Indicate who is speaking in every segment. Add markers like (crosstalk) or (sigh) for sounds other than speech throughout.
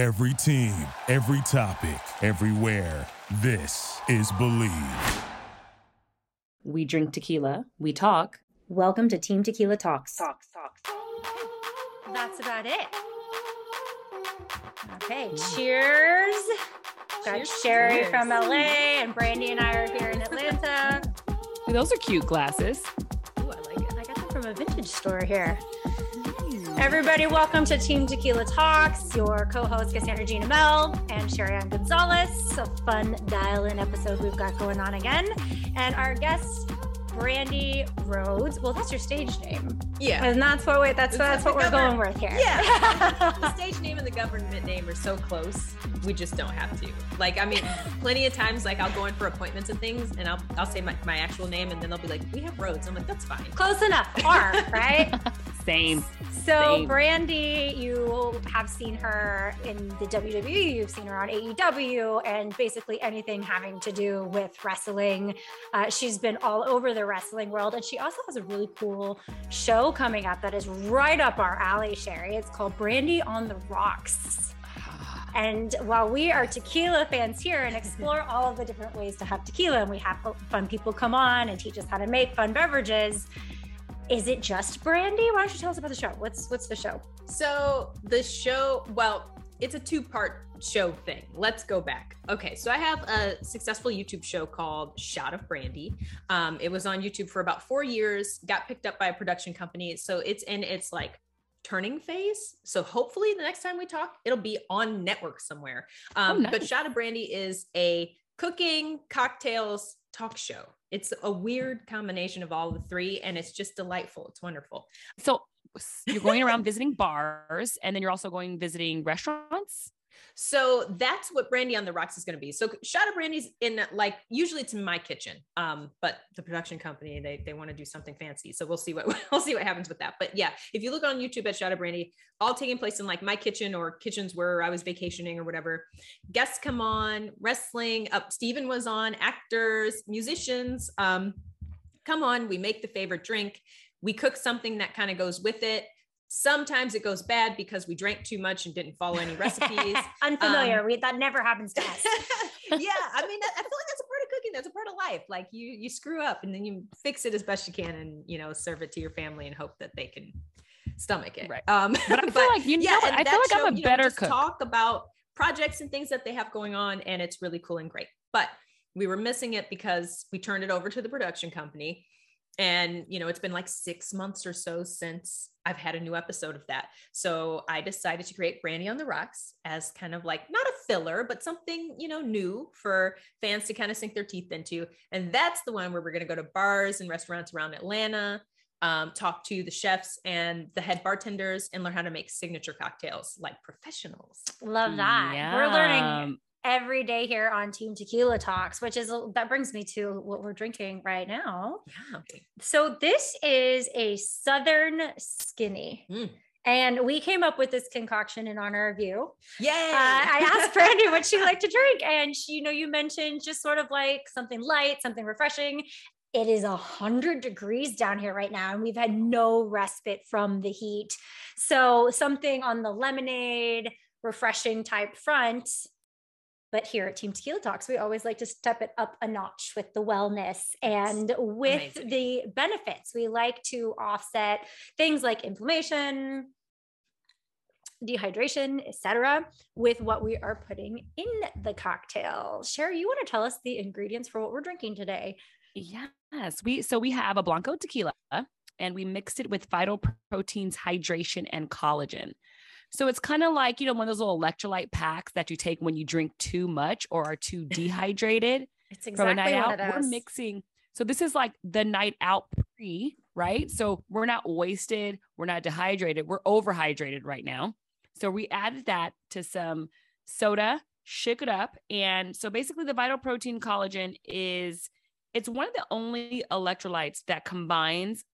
Speaker 1: Every team, every topic, everywhere. This is Believe.
Speaker 2: We drink tequila, we talk. Welcome to Team Tequila Talks.
Speaker 3: Talks, talks. That's about it. Okay, cheers. Got
Speaker 4: Cheers,
Speaker 3: Sheri
Speaker 4: cheers.
Speaker 3: from LA, and Brandi and I are here in Atlanta.
Speaker 2: Those are cute glasses.
Speaker 3: Ooh, I like it. I got them from a vintage store here. Everybody, welcome to Team Tequila Talks. Your co-host Cassandra Gina Mel and Sheri Gonzalez. A fun dial-in episode we've got going on again, and our guest Brandi Rhodes. Well, that's your stage name,
Speaker 4: Yeah.
Speaker 3: and that's what we, that's that's
Speaker 4: like
Speaker 3: what we're going with here.
Speaker 4: Yeah. (laughs) the stage name and the government name are so close. We just don't have to. Like, I mean, plenty of times, like I'll go in for appointments and things, and I'll I'll say my, my actual name, and then they'll be like, "We have Rhodes." I'm like, "That's fine."
Speaker 3: Close enough. R, right? (laughs)
Speaker 2: Same.
Speaker 3: So,
Speaker 2: Same.
Speaker 3: Brandi, you have seen her in the WWE, you've seen her on AEW, and basically anything having to do with wrestling. Uh, she's been all over the wrestling world, and she also has a really cool show coming up that is right up our alley, Sheri. It's called Brandy on the Rocks. (sighs) And while we are tequila fans here and explore all of the different ways to have tequila, and we have fun people come on and teach us how to make fun beverages, is it just brandy? Why don't you tell us about the show? What's what's the show?
Speaker 4: So the show, well, it's a two-part show thing. Let's go back. Okay, so I have a successful YouTube show called Shot of Brandy. Um, it was on YouTube for about four years. Got picked up by a production company, so it's in its like turning phase. So hopefully the next time we talk, it'll be on network somewhere. Um,
Speaker 2: Oh, nice.
Speaker 4: But Shot of Brandy is a cooking cocktails talk show. It's a weird combination of all the three, and it's just delightful. It's wonderful.
Speaker 2: So you're going around (laughs) visiting bars and then you're also going visiting restaurants.
Speaker 4: So that's what Brandy on the Rocks is going to be. So Shot of Brandy's in like usually it's in my kitchen, um, but the production company they they want to do something fancy. So we'll see what (laughs) we'll see what happens with that. But yeah, if you look on YouTube at Shot of Brandy, all taking place in like my kitchen or kitchens where I was vacationing or whatever. Guests come on, wrestling. Up, Steven was on, actors, musicians. Um, come on, we make the favorite drink. We cook something that kind of goes with it. Sometimes it goes bad because we drank too much and didn't follow any recipes. (laughs)
Speaker 3: Unfamiliar.
Speaker 4: Um,
Speaker 3: we, that never happens to us. (laughs)
Speaker 4: yeah, I mean, I feel like that's a part of cooking. That's a part of life. Like you, you screw up and then you fix it as best you can, and you know, serve it to your family and hope that they can stomach it.
Speaker 2: Right.
Speaker 4: Um,
Speaker 2: But I (laughs) feel like, you know? I feel like I'm a
Speaker 4: you know,
Speaker 2: better cook.
Speaker 4: Talk about projects and things that they have going on, and it's really cool and great. But we were missing it because we turned it over to the production company. And, you know, it's been like six months or so since I've had a new episode of that. So I decided to create Brandy on the Rocks as kind of like not a filler, but something, you know, new for fans to kind of sink their teeth into. And that's the one where we're going to go to bars and restaurants around Atlanta, um, talk to the chefs and the head bartenders and learn how to make signature cocktails like professionals.
Speaker 3: Love that. Yeah. We're learning
Speaker 2: Yum.
Speaker 3: Every day here on Team Tequila Talks, which is that brings me to what we're drinking right now.
Speaker 4: Yeah.
Speaker 3: So this is a Southern Skinny.
Speaker 4: Mm.
Speaker 3: And we came up with this concoction in honor of you.
Speaker 4: Yay.
Speaker 3: Uh, I (laughs) asked Brandy what she liked to drink, and she, you know, you mentioned just sort of like something light, something refreshing. It is a hundred degrees down here right now, and we've had no respite from the heat. So something on the lemonade, refreshing type front. But here at Team Tequila Talks, we always like to step it up a notch with the wellness and with
Speaker 4: Amazing.
Speaker 3: the benefits. We like to offset things like inflammation, dehydration, etc., with what we are putting in the cocktail. Sheri, you want to tell us the ingredients for what we're drinking today?
Speaker 2: Yes, we so we have a blanco tequila and we mixed it with vital proteins, hydration, and collagen. So it's kind of like, you know, one of those little electrolyte packs that you take when you drink too much or are too (laughs) dehydrated
Speaker 3: It's
Speaker 2: from a night
Speaker 3: exactly
Speaker 2: out. We're mixing. So this is like the night out pre, right? So we're not wasted, we're not dehydrated, we're overhydrated right now. So we added that to some soda, shook it up. And so basically the vital protein collagen is it's one of the only electrolytes that combines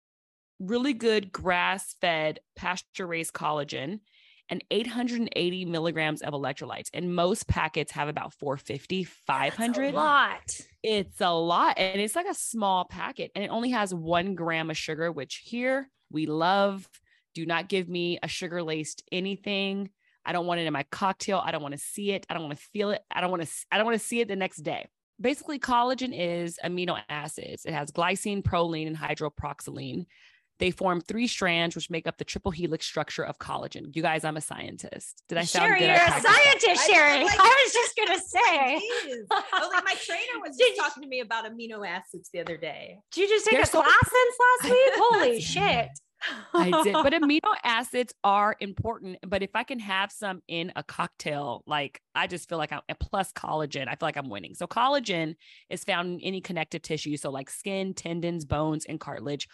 Speaker 2: really good grass-fed pasture-raised collagen and 880 milligrams of electrolytes. And most packets have about 450, 500
Speaker 3: That's a lot.
Speaker 2: it's a lot and it's like a small packet and it only has one gram of sugar which here we love do not give me a sugar laced anything I don't want it in my cocktail. I don't want to see it. I don't want to feel it. I don't want to I don't want to see it the next day. Basically, collagen is amino acids. It has glycine, proline, and hydroxyproline. They form three strands, which make up the triple helix structure of collagen. You guys, I'm a scientist. Did I sound
Speaker 3: Sheri,
Speaker 2: good?
Speaker 3: you're a
Speaker 2: practicing?
Speaker 3: scientist,
Speaker 4: I
Speaker 3: Sheri. (laughs)
Speaker 4: like-
Speaker 3: I was just gonna (laughs) say.
Speaker 4: Jeez. Oh, (laughs) like my trainer was just talking to me about amino acids the other day.
Speaker 3: Did you just take
Speaker 2: They're
Speaker 3: a
Speaker 2: so-
Speaker 3: class since last week? Holy shit.
Speaker 2: I did, but amino acids are important. But if I can have some in a cocktail, like I just feel like I'm plus collagen, I feel like I'm winning. So collagen is found in any connective tissue, so like skin, tendons, bones, and cartilage.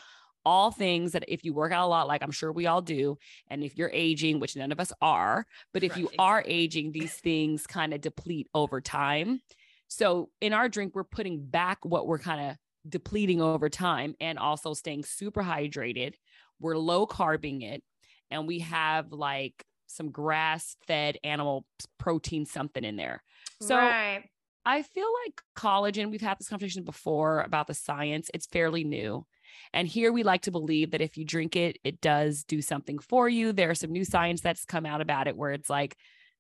Speaker 2: All things that if you work out a lot, like I'm sure we all do, and if you're aging, which none of us are, but if you are aging, these things kind of deplete over time. So in our drink, we're putting back what we're kind of depleting over time and also staying super hydrated. We're low carbing it, and we have like some grass fed animal protein something in there. So
Speaker 3: right.
Speaker 2: I feel like collagen, we've had this conversation before about the science, it's fairly new. And here we like to believe that if you drink it, it does do something for you. There are some new science that's come out about it where it's like,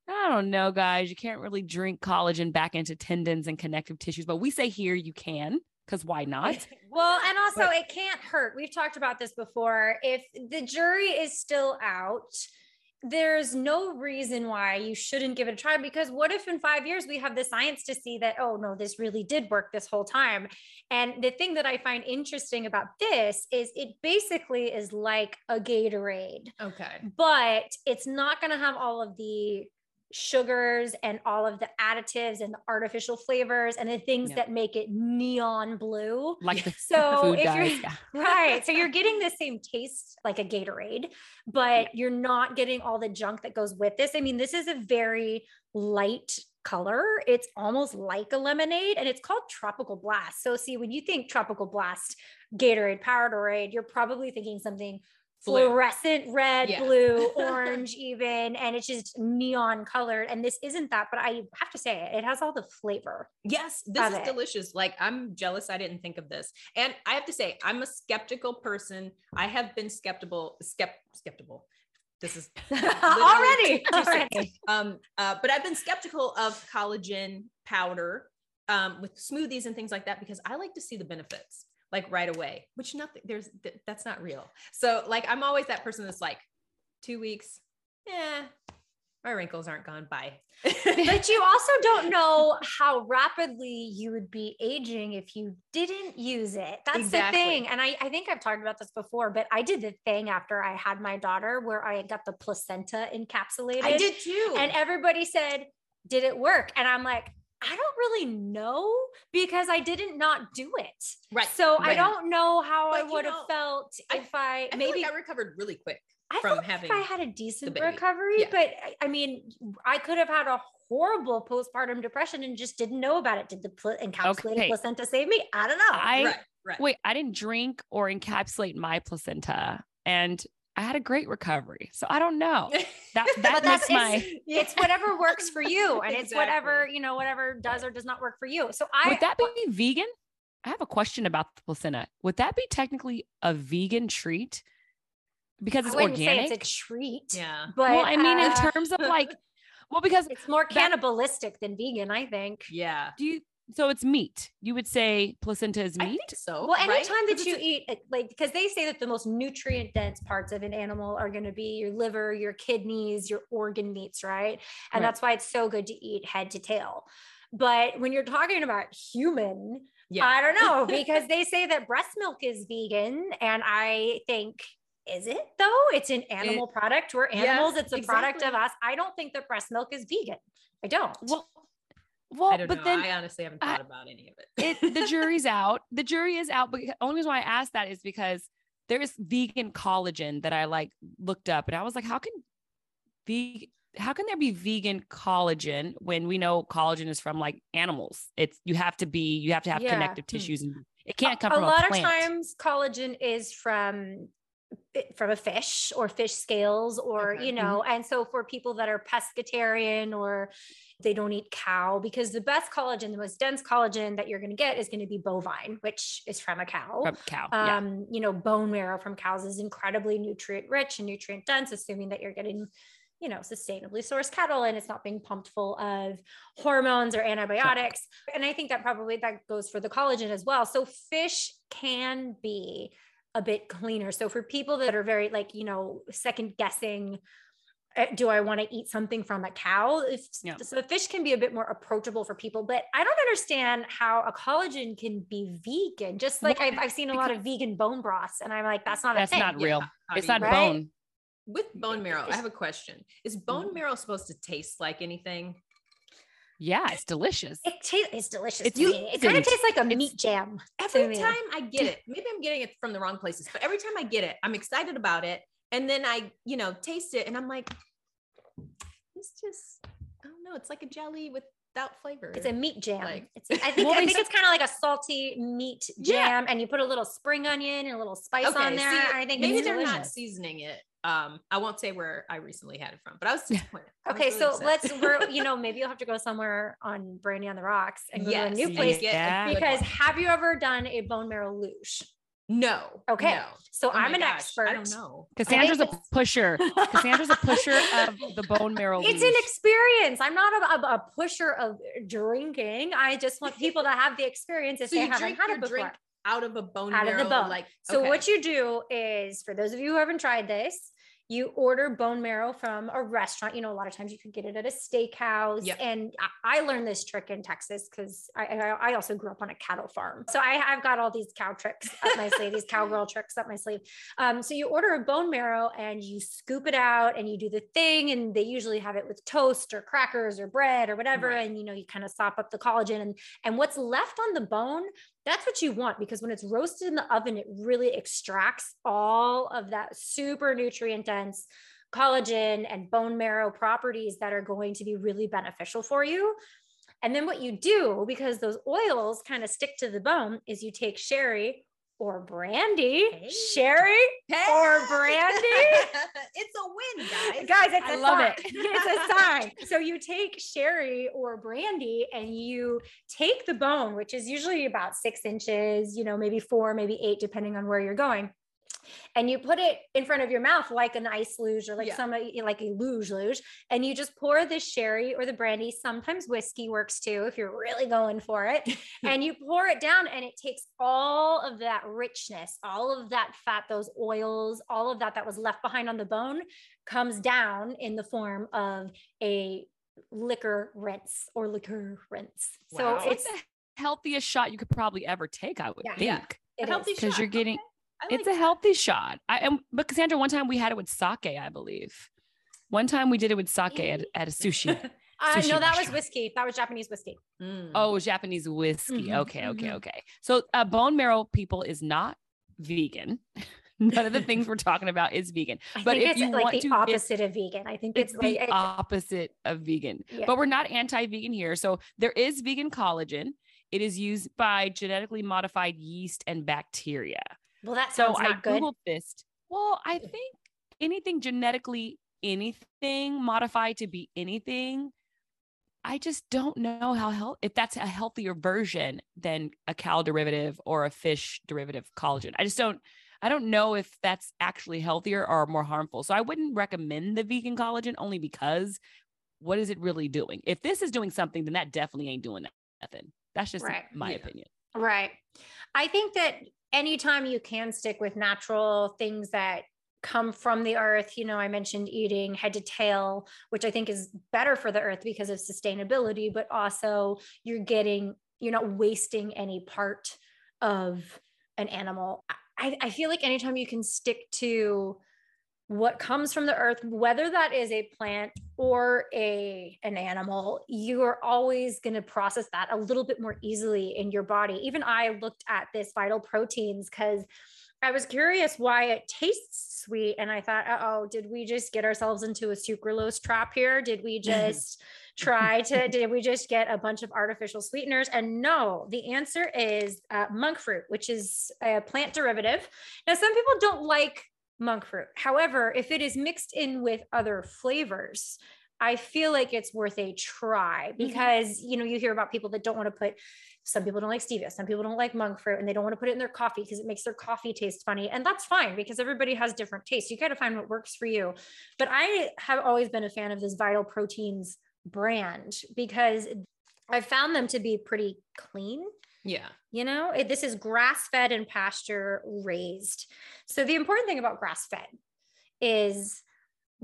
Speaker 2: I don't know, guys, you can't really drink collagen back into tendons and connective tissues, but we say here you can because why (laughs) not?
Speaker 3: Well, and also
Speaker 2: But-
Speaker 3: it can't hurt. We've talked about this before. If the jury is still out, there's no reason why you shouldn't give it a try because what if in five years we have the science to see that, oh no, this really did work this whole time? And the thing that I find interesting about this is it basically is like a Gatorade,
Speaker 4: Okay.
Speaker 3: but it's not going to have all of the sugars and all of the additives and the artificial flavors and the things
Speaker 2: Yeah.
Speaker 3: that make it neon blue.
Speaker 2: Like the
Speaker 3: So (laughs)
Speaker 2: food
Speaker 3: if
Speaker 2: guys.
Speaker 3: you're
Speaker 2: Yeah. (laughs)
Speaker 3: right, so you're getting the same taste like a Gatorade, but you're not getting all the junk that goes with this. I mean, this is a very light color. It's almost like a lemonade and it's called Tropical Blast. So see, when you think Tropical Blast Gatorade, Powerade, you're probably thinking something
Speaker 4: Blue.
Speaker 3: fluorescent red,
Speaker 4: Yeah.
Speaker 3: blue, (laughs) orange even, and it's just neon colored. And this isn't that, but I have to say it, it has all the flavor.
Speaker 4: Yes, this is
Speaker 3: it.
Speaker 4: delicious. Like I'm jealous I didn't think of this. And I have to say, I'm a skeptical person. I have been skeptical, skept, skeptical. This is (laughs)
Speaker 3: already, (laughs)
Speaker 4: two- two cents.
Speaker 3: already.
Speaker 4: um uh, but I've been skeptical of collagen powder um with smoothies and things like that because I like to see the benefits like right away, which nothing there's th- that's not real. So like I'm always that person that's like two weeks, yeah, my wrinkles aren't gone by.
Speaker 3: but you (laughs) also don't know how rapidly you would be aging if you didn't use it. That's
Speaker 4: Exactly.
Speaker 3: the thing. And I, I think I've talked about this before, but I did the thing after I had my daughter where I got the placenta encapsulated.
Speaker 4: I did too.
Speaker 3: And everybody said, Did it work? And I'm like, I don't really know because I didn't not do it.
Speaker 4: right.
Speaker 3: So I don't know how I
Speaker 4: But you
Speaker 3: would have felt
Speaker 4: I-
Speaker 3: if I,
Speaker 4: I feel
Speaker 3: maybe
Speaker 4: like I recovered really quick.
Speaker 3: I
Speaker 4: from
Speaker 3: felt
Speaker 4: having
Speaker 3: like I had a decent recovery,
Speaker 4: Yeah.
Speaker 3: but I- I mean, I could have had a horrible postpartum depression and just didn't know about it. Did the pl- encapsulated
Speaker 2: Okay.
Speaker 3: placenta save me? I don't know.
Speaker 2: I
Speaker 4: right, right.
Speaker 2: wait, I didn't drink or encapsulate my placenta and I had a great recovery. So I don't know. That (laughs)
Speaker 3: But
Speaker 2: that
Speaker 3: that's-
Speaker 2: makes my
Speaker 3: it's, (laughs) it's whatever works for you, and it's whatever you know, whatever does or does not work for you. So I
Speaker 2: would that be vegan? I have a question about the placenta. Would that be technically a vegan treat? Because it's
Speaker 3: wouldn't
Speaker 2: organic.
Speaker 3: say it's a treat.
Speaker 4: yeah.
Speaker 3: but
Speaker 2: well, I mean, in
Speaker 3: uh,
Speaker 2: terms of like, (laughs) well, because
Speaker 3: it's more
Speaker 2: that-
Speaker 3: cannibalistic than vegan, I think.
Speaker 4: Yeah.
Speaker 2: do you? So it's meat. You would say placenta is
Speaker 4: I
Speaker 2: meat.
Speaker 4: think so.
Speaker 3: Well,
Speaker 4: right?
Speaker 3: anytime that
Speaker 4: 'Cause
Speaker 3: you
Speaker 4: a-
Speaker 3: eat, like, because they say that the most nutrient dense parts of an animal are going to be your liver, your kidneys, your organ meats, right? And
Speaker 2: Right.
Speaker 3: that's why it's so good to eat head to tail. But when you're talking about human,
Speaker 4: yeah.
Speaker 3: I don't know, (laughs) because they say that breast milk is vegan. And I think, is it though? It's an animal product. We're
Speaker 4: Yes,
Speaker 3: animals, it's a product of us. I don't think that breast milk is vegan. I don't.
Speaker 2: Well, well,
Speaker 4: I don't
Speaker 2: but
Speaker 4: know.
Speaker 2: then
Speaker 4: I honestly haven't
Speaker 2: I-
Speaker 4: thought about any of it.
Speaker 2: it the (laughs) jury's out. The jury is out. But the only reason why I asked that is because there is vegan collagen that I like looked up, and I was like, how can vegan how can there be vegan collagen when we know collagen is from like animals? It's you have to be you have to have
Speaker 3: Yeah.
Speaker 2: connective
Speaker 4: Hmm.
Speaker 2: tissues, and it can't come
Speaker 3: a
Speaker 2: from a,
Speaker 3: lot
Speaker 2: plant.
Speaker 3: of times collagen is from from a fish or fish scales or
Speaker 4: Okay.
Speaker 3: you know and so for people that are pescatarian or they don't eat cow because the best collagen the most dense collagen that you're going to get is going to be bovine which is from a cow
Speaker 2: From cow. yeah.
Speaker 3: um you know bone marrow from cows is incredibly nutrient rich and nutrient dense assuming that you're getting you know, sustainably sourced cattle and it's not being pumped full of hormones or antibiotics. And I think that probably that goes for the collagen as well. So fish can be a bit cleaner. So for people that are very like, you know, second guessing uh, do I want to eat something from a cow? If, yeah. So the fish can be a bit more approachable for people, but I don't understand how a collagen can be vegan. Just like I've, I've seen a lot of vegan bone broths, and I'm like, that's not
Speaker 2: that's not real. Yeah. It's not right? bone.
Speaker 4: With bone marrow, I have a question: Is bone mm. marrow supposed to taste like anything?
Speaker 2: Yeah, it's delicious.
Speaker 3: It tastes it's delicious. It's, it kind of tastes like a meat jam.
Speaker 4: Every time I get it, maybe I'm getting it from the wrong places, but every time I get it, I'm excited about it and then I, you know, taste it and I'm like, it's just, I don't know. It's like a jelly without flavor.
Speaker 3: It's a meat jam. Like, it's, I think, I think it's kind of like a salty meat jam, yeah. and you put a little spring onion and a little spice okay, on there. See, I think
Speaker 4: maybe they're delicious. not seasoning it. Um, I won't say where I recently had it from, but I was disappointed.
Speaker 3: okay, was really so let's we're you (laughs) know maybe you'll have to go somewhere on Brandy on the Rocks and go yes, to a new place yeah. because have you ever done a bone marrow luge?
Speaker 4: No.
Speaker 3: Okay.
Speaker 4: No.
Speaker 3: So oh I'm an gosh, expert. I
Speaker 4: don't know.
Speaker 2: Cassandra's a pusher. (laughs) Cassandra's a pusher of the bone marrow.
Speaker 3: It's an experience. I'm not a, a, pusher of drinking. I just want (laughs) people to have the experience if so they haven't had it before.
Speaker 4: out of a bone
Speaker 3: out
Speaker 4: marrow,
Speaker 3: of the bone. Like so, okay. what you do is for those of you who haven't tried this, you order bone marrow from a restaurant. You know, a lot of times you can get it at a steakhouse. Yep. And I, learned this trick in Texas because I, I, I, also grew up on a cattle farm. So I, have got all these cow tricks up my sleeve, these (laughs) cowgirl tricks up my sleeve. Um, so you order a bone marrow and you scoop it out and you do the thing. And they usually have it with toast or crackers or bread or whatever. Right. And, you know, you kind of sop up the collagen and, and what's left on the bone that's what you want because when it's roasted in the oven, it really extracts all of that super nutrient dense collagen and bone marrow properties that are going to be really beneficial for you. And then what you do, because those oils kind of stick to the bone, is you take sherry or brandy, hey. sherry hey. or brandy.
Speaker 4: it's a win, guys.
Speaker 3: It's I a love sign. it. (laughs) it's a sign. (laughs) So you take sherry or brandy and you take the bone, which is usually about six inches, you know, maybe four, maybe eight, depending on where you're going and you put it in front of your mouth like an ice luge or like yeah. some uh, like a luge luge and you just pour the sherry or the brandy sometimes whiskey works too if you're really going for it (laughs) and you pour it down and it takes all of that richness all of that fat those oils all of that that was left behind on the bone comes down in the form of a liquor rinse or liquor rinse wow. so it's,
Speaker 2: the healthiest shot you could probably ever take i would yeah. think
Speaker 3: yeah.
Speaker 2: because you're getting okay like it's a healthy shot. I am, but Cassandra, one time we had it with sake, I believe. One time we did it with sake at, at a sushi. (laughs)
Speaker 3: Uh, no, that was whiskey. That was Japanese whiskey.
Speaker 2: Mm. Oh, Japanese whiskey. Mm-hmm, okay, okay, mm-hmm. okay. So, uh, bone marrow people is not vegan. (laughs) None of the things we're talking about is vegan.
Speaker 3: I but if you like want the to, opposite of vegan. I think it's,
Speaker 2: it's like, the opposite of vegan. Yeah. But we're not anti-vegan here. So there is vegan collagen. It is used by genetically modified yeast and bacteria.
Speaker 3: Well, that so I good. googled
Speaker 2: this. Well, I think anything genetically anything modified to be anything. I just don't know how health if that's a healthier version than a cow derivative or a fish derivative collagen. I just don't I don't know if that's actually healthier or more harmful. So I wouldn't recommend the vegan collagen only because what is it really doing? If this is doing something, then that definitely ain't doing nothing. That's just right. my yeah. opinion.
Speaker 3: Right. I think that anytime you can stick with natural things that come from the earth you know i mentioned eating head to tail which i think is better for the earth because of sustainability but also you're getting you're not wasting any part of an animal I, I feel like anytime you can stick to what comes from the earth whether that is a plant or a an animal you are always going to process that a little bit more easily in your body. Even i looked at this vital proteins because i was curious why it tastes sweet and i thought oh did we just get ourselves into a sucralose trap here? Did we (laughs) just try to (laughs) did we just get a bunch of artificial sweeteners? And no the answer is uh, monk fruit which is a plant derivative. Now some people don't like monk fruit. However, if it is mixed in with other flavors, I feel like it's worth a try because you know you hear about people that don't want to put some people don't like stevia some people don't like monk fruit and they don't want to put it in their coffee because it makes their coffee taste funny and that's fine because everybody has different tastes. You got to find what works for you. But i have always been a fan of this vital proteins brand because i found them to be pretty clean
Speaker 4: Yeah.
Speaker 3: you know? It, this is grass fed and pasture raised so the important thing about grass fed is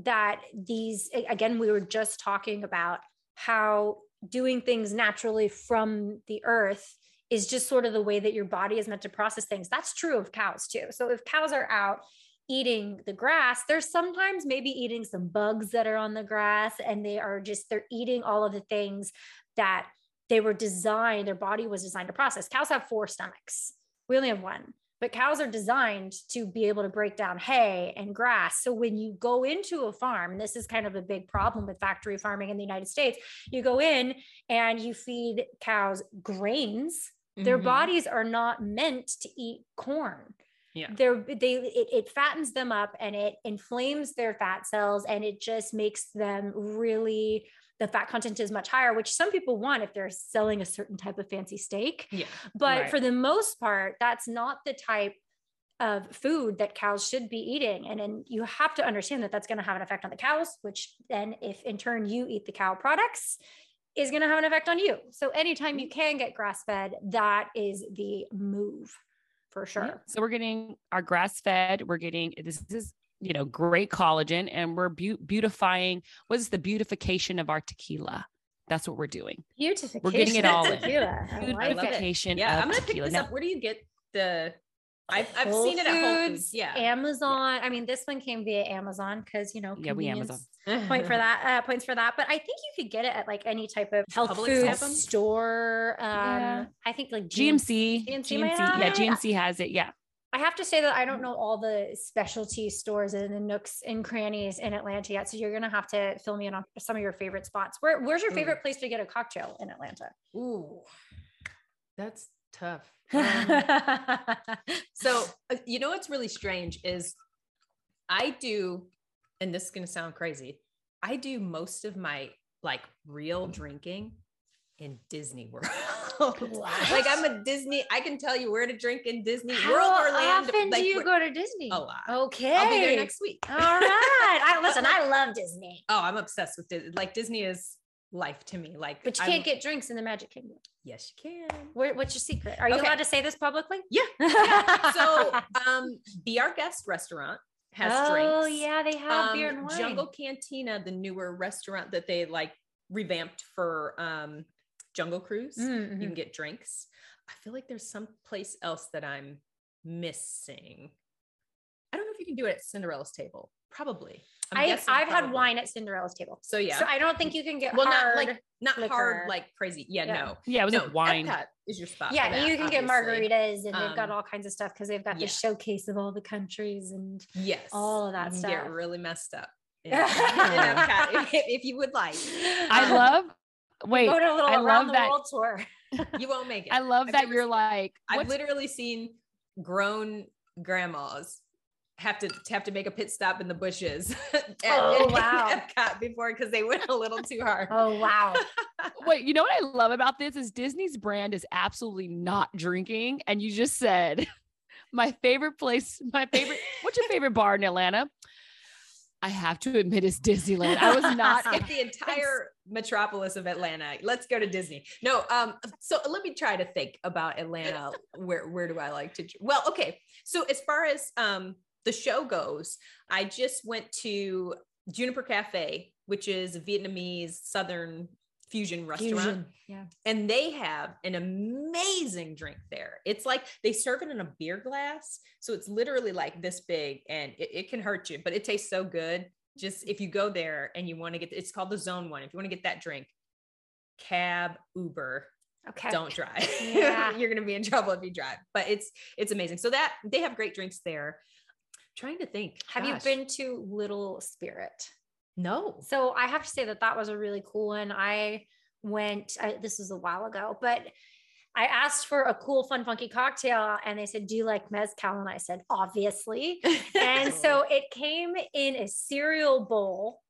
Speaker 3: that these again we were just talking about how doing things naturally from the earth is just sort of the way that your body is meant to process things. That's true of cows too. So if cows are out eating the grass they're sometimes maybe eating some bugs that are on the grass and they are just they're eating all of the things that they were designed their body was designed to process. Cows have four stomachs. We only have one but cows are designed to be able to break down hay and grass. So when you go into a farm and this is kind of a big problem with factory farming in the united states you go in and you feed cows grains. Their
Speaker 4: Mhm.
Speaker 3: bodies are not meant to eat corn
Speaker 4: Yeah.
Speaker 3: they're they it, it fattens them up and it inflames their fat cells and it just makes them really the fat content is much higher which some people want if they're selling a certain type of fancy steak
Speaker 4: Yeah.
Speaker 3: but
Speaker 2: Right.
Speaker 3: for the most part that's not the type of food that cows should be eating and then you have to understand that that's going to have an effect on the cows which then if in turn you eat the cow products is going to have an effect on you so anytime mm-hmm. you can get grass fed that is the move for sure
Speaker 2: Yeah. So we're getting our grass fed. We're getting this is you know great collagen, and we're beau- beautifying. What is the beautification of our tequila? That's what we're doing.
Speaker 3: beautification We're
Speaker 2: getting it all in.
Speaker 3: tequila. I like.
Speaker 2: Beautification.
Speaker 4: Yeah.
Speaker 2: of
Speaker 4: I'm gonna pick
Speaker 2: tequila.
Speaker 4: this
Speaker 2: Now-
Speaker 4: up. Where do you get the? I've I've
Speaker 3: Whole
Speaker 4: seen it at Whole Foods.
Speaker 3: Foods,
Speaker 4: Yeah.
Speaker 3: Amazon. I mean, this one came via Amazon because you know,
Speaker 2: Yeah, we Amazon.
Speaker 3: Point for (laughs) that. Uh, points for that. But I think you could get it at like any type of health
Speaker 4: Publix
Speaker 3: food
Speaker 4: have 'em?
Speaker 3: store. Um,
Speaker 2: Yeah.
Speaker 3: I think like
Speaker 2: GNC.
Speaker 3: GNC might
Speaker 2: GNC.
Speaker 3: have
Speaker 2: Yeah,
Speaker 3: it.
Speaker 2: GNC has it. Yeah.
Speaker 3: I have to say that I don't know all the specialty stores and the nooks and crannies in Atlanta yet. So you're gonna have to fill me in on some of your favorite spots. Where Where's your
Speaker 4: Ooh.
Speaker 3: favorite place to get a cocktail in Atlanta?
Speaker 4: Ooh, that's tough. (laughs) Um, so (laughs) uh, you know what's really strange is I do, and this is gonna sound crazy. I do most of my like real drinking in Disney World. (laughs) like I'm a Disney. I can tell you where to drink in Disney World,
Speaker 3: How
Speaker 4: Orlando.
Speaker 3: often
Speaker 4: like,
Speaker 3: do you go to Disney?
Speaker 4: A lot.
Speaker 3: Okay.
Speaker 4: I'll be there next week.
Speaker 3: All right. I listen. I love Disney,
Speaker 4: Oh, I'm obsessed with Disney. Like Disney is life to me. Like,
Speaker 3: but you
Speaker 4: I'm-
Speaker 3: can't get drinks in the Magic Kingdom.
Speaker 4: Yes, you can.
Speaker 3: Where, what's your secret? Are you
Speaker 4: Okay.
Speaker 3: allowed to say this publicly?
Speaker 4: Yeah. (laughs) Yeah. So, um, Be Our Guest restaurant has
Speaker 3: oh
Speaker 4: drinks.
Speaker 3: Oh yeah, they have beer
Speaker 4: Um,
Speaker 3: and wine.
Speaker 4: Jungle Cantina, the newer restaurant that they like revamped for um, Jungle Cruise.
Speaker 3: Mm,
Speaker 4: You can get drinks. I feel like there's some place else that I'm missing. I don't know if you can do it at Cinderella's table. Probably. I'm
Speaker 3: I,
Speaker 4: guessing
Speaker 3: I've had wine at Cinderella's table.
Speaker 4: So yeah.
Speaker 3: So I don't think you can get
Speaker 4: well,
Speaker 3: hard.
Speaker 4: not like not
Speaker 3: liquor.
Speaker 4: hard like crazy. Yeah,
Speaker 3: Yeah.
Speaker 4: no.
Speaker 2: Yeah. It was
Speaker 4: no,
Speaker 2: like wine.
Speaker 4: Epcot is your spot.
Speaker 3: yeah,
Speaker 4: that,
Speaker 3: you can get margaritas and they've got
Speaker 4: Um,
Speaker 3: all kinds of stuff because they've got
Speaker 4: yeah.
Speaker 3: the showcase of all the countries and
Speaker 4: Yes.
Speaker 3: all of that
Speaker 4: you
Speaker 3: stuff.
Speaker 4: Get really messed up. in- (laughs) in Epcot (laughs) if, if you would like.
Speaker 2: I love. Wait.
Speaker 3: go to a little
Speaker 2: I
Speaker 3: around
Speaker 2: love
Speaker 3: the
Speaker 2: that-
Speaker 3: world tour.
Speaker 4: You won't make it.
Speaker 2: I love
Speaker 4: I've
Speaker 2: that you're
Speaker 4: seen-
Speaker 2: like.
Speaker 4: I've
Speaker 2: what's-
Speaker 4: literally seen grown grandmas have to have to make a pit stop in the bushes (laughs) at,
Speaker 3: Oh,
Speaker 4: at
Speaker 3: wow. (laughs)
Speaker 4: Epcot before because they went a little too hard.
Speaker 3: Oh wow. (laughs)
Speaker 2: Wait, you know what I love about this is Disney's brand is absolutely not drinking. And you just said my favorite place, my favorite, what's your favorite bar in Atlanta? I have to admit it's Disneyland. I was not
Speaker 4: Skip the entire metropolis of Atlanta. Let's go to Disney. No, um, so let me try to think about Atlanta. Where where do I like to? Well, okay. So as far as um the show goes, I just went to Juniper Cafe, which is a Vietnamese Southern fusion restaurant.
Speaker 3: Fusion. Yeah.
Speaker 4: and they have an amazing drink there. It's like they serve it in a beer glass. So it's literally like this big and it, it can hurt you, but it tastes so good. Just if you go there and you want to get it's called the zone one. If you want to get that drink, cab, Uber,
Speaker 3: Okay.
Speaker 4: don't drive.
Speaker 3: Yeah. (laughs)
Speaker 4: You're gonna be in trouble if you drive. But it's it's amazing. So that they have great drinks there. Trying to think.
Speaker 3: Have
Speaker 4: Gosh.
Speaker 3: you been to Little Spirit?
Speaker 4: No.
Speaker 3: So I have to say that that was a really cool one. I went, I, this was a while ago, but I asked for a cool, fun, funky cocktail and they said, Do you like Mezcal? And I said, Obviously. (laughs) And so it came in a cereal bowl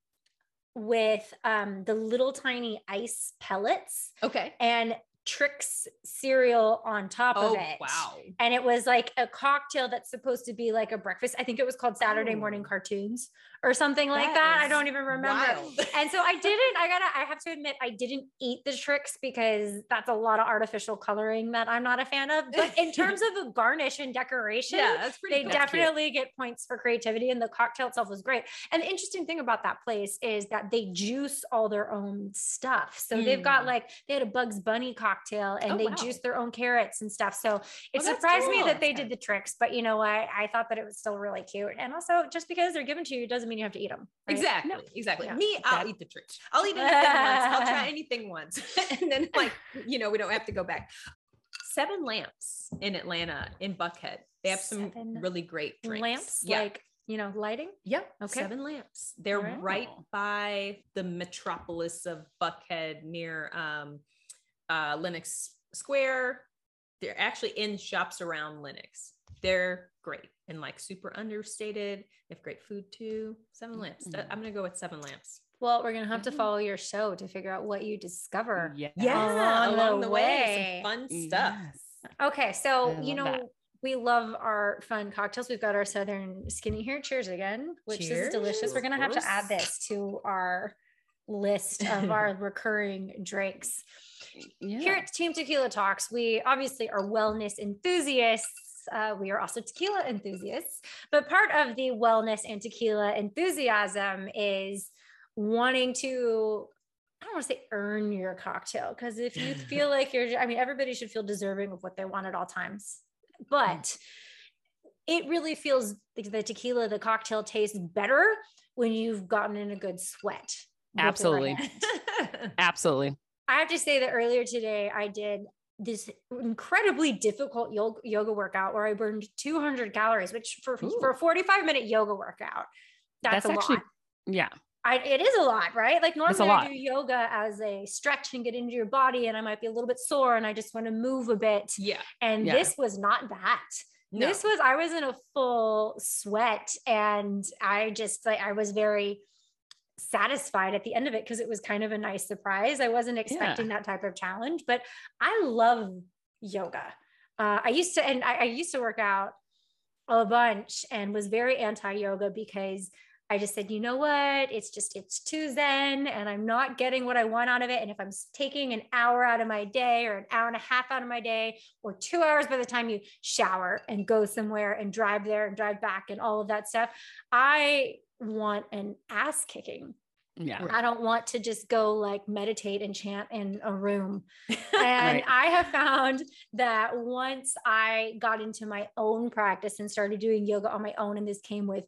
Speaker 3: with um, the little tiny ice pellets
Speaker 4: Okay.
Speaker 3: and Trix cereal on top
Speaker 4: Oh,
Speaker 3: of it.
Speaker 4: wow.
Speaker 3: And it was like a cocktail that's supposed to be like a breakfast. I think it was called Saturday morning
Speaker 4: Oh.
Speaker 3: cartoons or something like
Speaker 4: That
Speaker 3: that. I don't even remember.
Speaker 4: wild. (laughs)
Speaker 3: And so I didn't, I gotta, I have to admit, I didn't eat the Trix because that's a lot of artificial coloring that I'm not a fan of. But in (laughs) terms of a garnish and decoration,
Speaker 4: yeah, that's pretty
Speaker 3: they
Speaker 4: cool.
Speaker 3: definitely get points for creativity and the cocktail itself was great and the interesting thing about that place is that they juice all their own stuff so they've got
Speaker 4: Mm.
Speaker 3: like they had a bugs bunny cocktail and
Speaker 4: Oh,
Speaker 3: they
Speaker 4: wow.
Speaker 3: juice their own carrots and stuff so it
Speaker 4: Oh, that's
Speaker 3: surprised me that they did the Trix but you know what I thought that it was still really cute and also just because they're given to you doesn't mean you have to eat them
Speaker 4: Exactly. Exactly.
Speaker 3: Yeah.
Speaker 4: Me, I'll
Speaker 3: That-
Speaker 4: eat the treat. I'll eat anything once. I'll try (laughs) anything once. (laughs) and then like, you know, we don't have to go back. Seven lamps in Atlanta in Buckhead. They have some
Speaker 3: Seven
Speaker 4: really great drinks.
Speaker 3: lamps
Speaker 4: Yeah.
Speaker 3: like you know lighting
Speaker 4: Yep.
Speaker 3: Okay.
Speaker 4: Seven lamps. They're
Speaker 3: Alright.
Speaker 4: right by the metropolis of Buckhead near um, uh, Lenox Square. They're actually in shops around Lenox. They're great and like super understated. They have great food too. Seven lamps. That-
Speaker 2: Mm.
Speaker 4: I'm going to go with seven lamps.
Speaker 3: well we're gonna have to
Speaker 4: Mhm.
Speaker 3: follow your show to figure out what you discover
Speaker 2: Yeah.
Speaker 3: Along
Speaker 4: along,
Speaker 3: the
Speaker 4: the way.
Speaker 3: way.
Speaker 4: Some fun stuff.
Speaker 2: Yes.
Speaker 3: Okay, so
Speaker 2: I
Speaker 3: you know
Speaker 2: that.
Speaker 3: we love our fun cocktails. We've got our Southern Skinny here. Cheers again, which this is delicious. We're gonna have to add this to our list of our (laughs) recurring drinks.
Speaker 2: Yeah.
Speaker 3: Here at Team Tequila Talks, we obviously are wellness enthusiasts. Uh, we are also tequila enthusiasts, but part of the wellness and tequila enthusiasm is wanting to I don't want to say earn your cocktail because if you (laughs) feel like you're, I mean, everybody should feel deserving of what they want at all times. But it really feels like the tequila, the cocktail tastes better when you've gotten in a good sweat.
Speaker 2: Absolutely. (laughs) Absolutely.
Speaker 3: I have to say that earlier today I did this incredibly difficult yoga, yoga workout where I burned 200 calories, which for
Speaker 2: Ooh.
Speaker 3: for a 45 minute yoga workout, that's,
Speaker 2: That's
Speaker 3: a
Speaker 2: actually-
Speaker 3: lot.
Speaker 2: Yeah.
Speaker 3: I, it is a lot, right? Like normally I do yoga as a stretch and get into your body, and I might be a little bit sore, and I just want to move a bit.
Speaker 4: yeah.
Speaker 3: And
Speaker 2: Yeah.
Speaker 3: this was not that.
Speaker 4: No.
Speaker 3: This was I was in a full sweat, and I just like I was very satisfied at the end of it because it was kind of a nice surprise. I wasn't expecting that type of challenge, but I love yoga. Uh, I used to, and I, I used to work out a bunch and was very anti yoga because I just said, you know what? It's just, it's too zen and I'm not getting what I want out of it. And if I'm taking an hour out of my day or an hour and a half out of my day or two hours by the time you shower and go somewhere and drive there and drive back and all of that stuff, I want an ass kicking.
Speaker 2: Yeah.
Speaker 3: I don't want to just go like meditate and chant in a room. (laughs) And
Speaker 2: Right.
Speaker 3: I have found that once I got into my own practice and started doing yoga on my own, and this came with